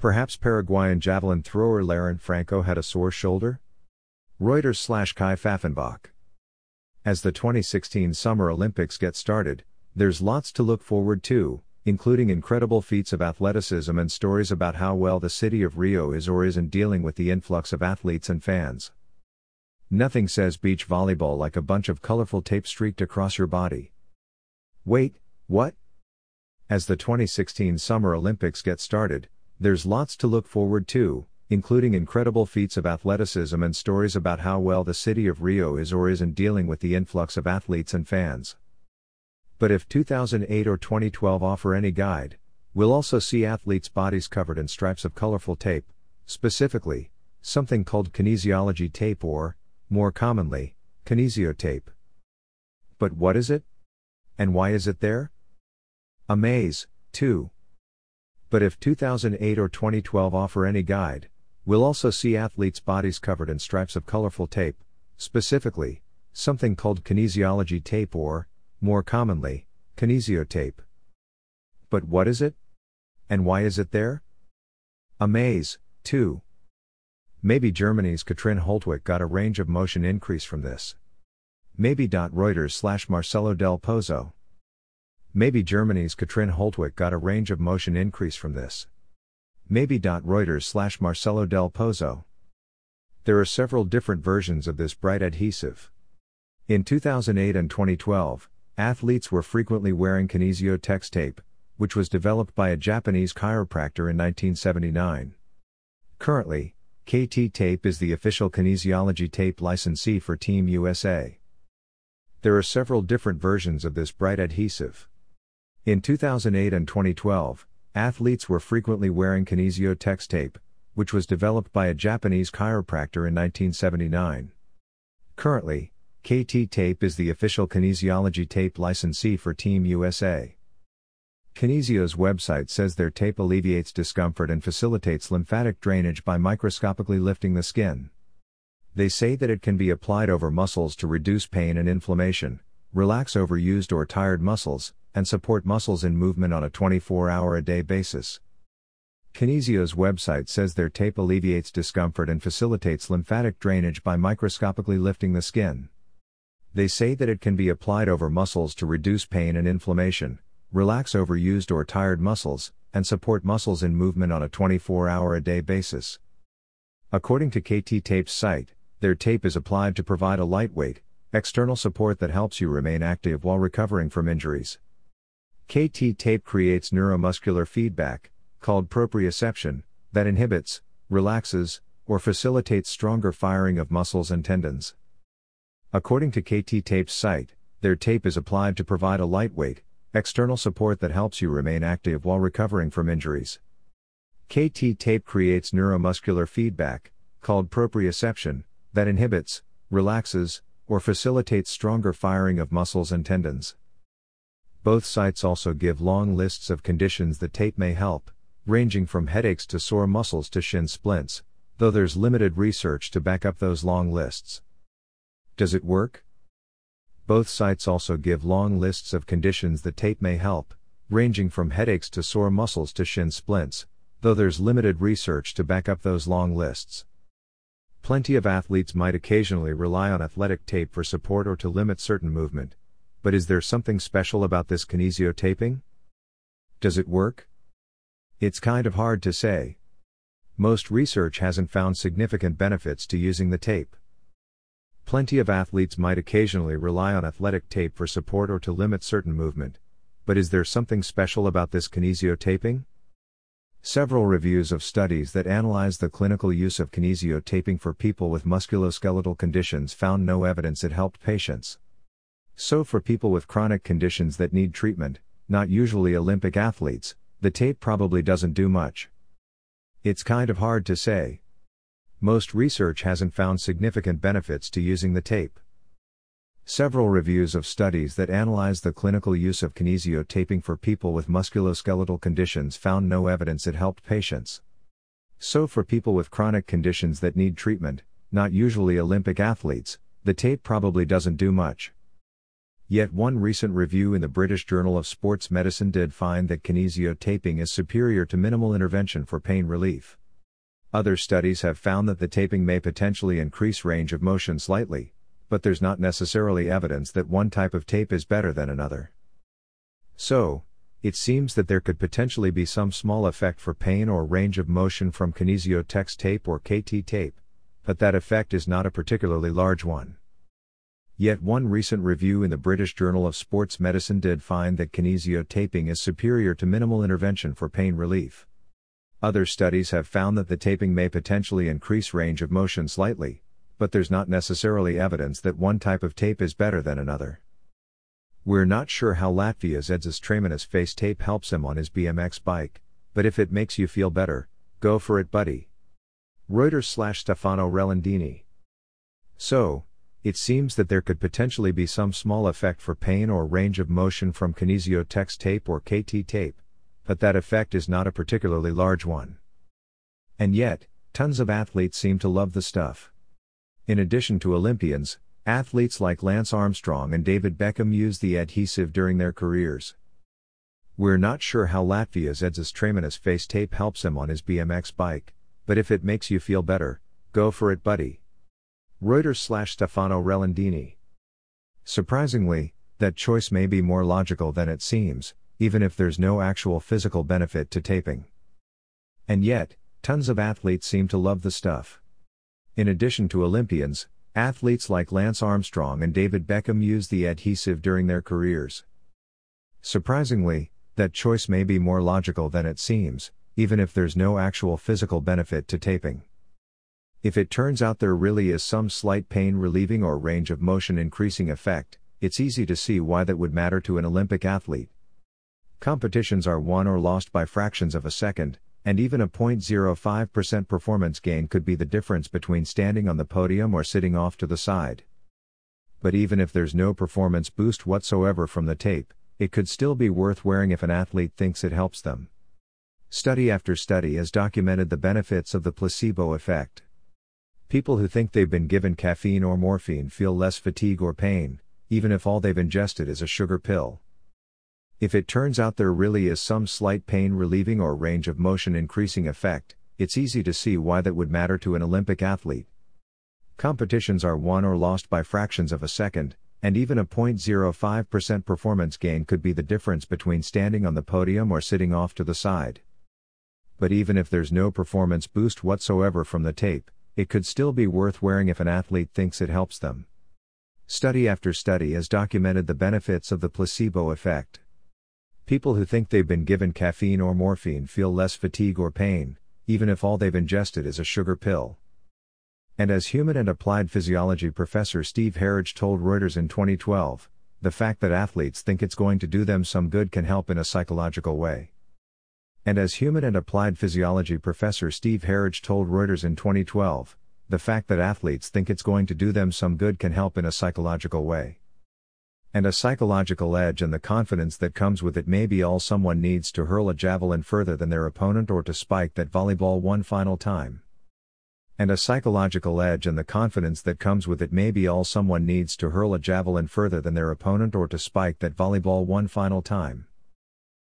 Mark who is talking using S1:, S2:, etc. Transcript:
S1: Perhaps Paraguayan javelin thrower Leryn Franco had a sore shoulder? Reuters slash Kai Pfaffenbach. As the 2016 Summer Olympics get started, there's lots to look forward to, including incredible feats of athleticism and stories about how well the city of Rio is or isn't dealing with the influx of athletes and fans. Nothing says beach volleyball like a bunch of colorful tape streaked across your body. Wait, what? As the 2016 Summer Olympics get started, there's lots to look forward to, including incredible feats of athleticism and stories about how well the city of Rio is or isn't dealing with the influx of athletes and fans. But if 2008 or 2012 offer any guide, we'll also see athletes' bodies covered in stripes of colorful tape, specifically, something called kinesiology tape or, more commonly, kinesiotape. But what is it? And why is it there? Amaze, too. But if 2008 or 2012 offer any guide, we'll also see athletes' bodies covered in stripes of colorful tape, specifically, something called kinesiology tape or, more commonly, kinesiotape. But what is it? And why is it there? Amaze, too. Maybe Germany's Katrin Holtwick got a range of motion increase from this. Maybe. Reuters slash Marcelo Del Pozo. Maybe Germany's Katrin Holtwick got a range of motion increase from this. Maybe. Reuters slash Marcelo Del Pozo. There are several different versions of this bright adhesive. In 2008 and 2012, athletes were frequently wearing Kinesio-Tex tape, which was developed by a Japanese chiropractor in 1979. Currently, KT Tape is the official kinesiology tape licensee for Team USA. There are several different versions of this bright adhesive. In 2008 and 2012, athletes were frequently wearing Kinesio-Tex tape, which was developed by a Japanese chiropractor in 1979. Currently, KT Tape is the official kinesiology tape licensee for Team USA. Kinesio's website says their tape alleviates discomfort and facilitates lymphatic drainage by microscopically lifting the skin. They say that it can be applied over muscles to reduce pain and inflammation, relax overused or tired muscles, and support muscles in movement on a 24 hour a day basis. Kinesio's website says their tape alleviates discomfort and facilitates lymphatic drainage by microscopically lifting the skin. They say that it can be applied over muscles to reduce pain and inflammation, relax overused or tired muscles, and support muscles in movement on a 24 hour a day basis. According to KT Tape's site, their tape is applied to provide a lightweight, external support that helps you remain active while recovering from injuries. KT tape creates neuromuscular feedback, called proprioception, that inhibits, relaxes, or facilitates stronger firing of muscles and tendons. According to KT Tape's site, their tape is applied to provide a lightweight, external support that helps you remain active while recovering from injuries. KT tape creates neuromuscular feedback, called proprioception, that inhibits, relaxes, or facilitates stronger firing of muscles and tendons. Both sites also give long lists of conditions that tape may help, ranging from headaches to sore muscles to shin splints, though there's limited research to back up those long lists. Does it work? Both sites also give long lists of conditions that tape may help, ranging from headaches to sore muscles to shin splints, though there's limited research to back up those long lists. Plenty of athletes might occasionally rely on athletic tape for support or to limit certain movement. But is there something special about this kinesio taping? Does it work? It's kind of hard to say. Most research hasn't found significant benefits to using the tape. Plenty of athletes might occasionally rely on athletic tape for support or to limit certain movement. But is there something special about this kinesio taping? Several reviews of studies that analyzed the clinical use of kinesio taping for people with musculoskeletal conditions found no evidence it helped patients. So, for people with chronic conditions that need treatment, not usually Olympic athletes, the tape probably doesn't do much. It's kind of hard to say. Most research hasn't found significant benefits to using the tape. Several reviews of studies that analyze the clinical use of kinesio taping for people with musculoskeletal conditions found no evidence it helped patients. So, for people with chronic conditions that need treatment, not usually Olympic athletes, the tape probably doesn't do much. Yet one recent review in the British Journal of Sports Medicine did find that kinesio taping is superior to minimal intervention for pain relief. Other studies have found that the taping may potentially increase range of motion slightly, but there's not necessarily evidence that one type of tape is better than another. So, it seems that there could potentially be some small effect for pain or range of motion from kinesiotex tape or KT tape, but that effect is not a particularly large one. Yet one recent review in the British Journal of Sports Medicine did find that kinesiotaping is superior to minimal intervention for pain relief. Other studies have found that the taping may potentially increase range of motion slightly, but there's not necessarily evidence that one type of tape is better than another. We're not sure how Latvia's Edžus Treimanis face tape helps him on his BMX bike, but if it makes you feel better, go for it, buddy. Reuters slash Stefano Rellandini. So, it seems that there could potentially be some small effect for pain or range of motion from kinesio kinesiotex tape or KT tape, but that effect is not a particularly large one. And yet, tons of athletes seem to love the stuff. In addition to Olympians, athletes like Lance Armstrong and David Beckham use the adhesive during their careers. We're not sure how Latvia's Edžus Treimanis face tape helps him on his BMX bike, but if it makes you feel better, go for it, buddy. Reuters slash Stefano Rellandini. Surprisingly, that choice may be more logical than it seems, even if there's no actual physical benefit to taping. And yet, tons of athletes seem to love the stuff. In addition to Olympians, athletes like Lance Armstrong and David Beckham use the adhesive during their careers. Surprisingly, that choice may be more logical than it seems, even if there's no actual physical benefit to taping. If it turns out there really is some slight pain relieving or range of motion increasing effect, it's easy to see why that would matter to an Olympic athlete. Competitions are won or lost by fractions of a second, and even a 0.05% performance gain could be the difference between standing on the podium or sitting off to the side. But even if there's no performance boost whatsoever from the tape, it could still be worth wearing if an athlete thinks it helps them. Study after study has documented the benefits of the placebo effect. People who think they've been given caffeine or morphine feel less fatigue or pain, even if all they've ingested is a sugar pill. If it turns out there really is some slight pain relieving or range of motion increasing effect, it's easy to see why that would matter to an Olympic athlete. Competitions are won or lost by fractions of a second, and even a 0.05% performance gain could be the difference between standing on the podium or sitting off to the side. But even if there's no performance boost whatsoever from the tape, it could still be worth wearing if an athlete thinks it helps them. Study after study has documented the benefits of the placebo effect. People who think they've been given caffeine or morphine feel less fatigue or pain, even if all they've ingested is a sugar pill. And as human and applied physiology professor Steve Harridge told Reuters in 2012, the fact that athletes think it's going to do them some good can help in a psychological way. And as human and applied physiology professor Steve Harridge told Reuters in 2012, the fact that athletes think it's going to do them some good can help in a psychological way. And a psychological edge and the confidence that comes with it may be all someone needs to hurl a javelin further than their opponent or to spike that volleyball one final time. And a psychological edge and the confidence that comes with it may be all someone needs to hurl a javelin further than their opponent or to spike that volleyball one final time.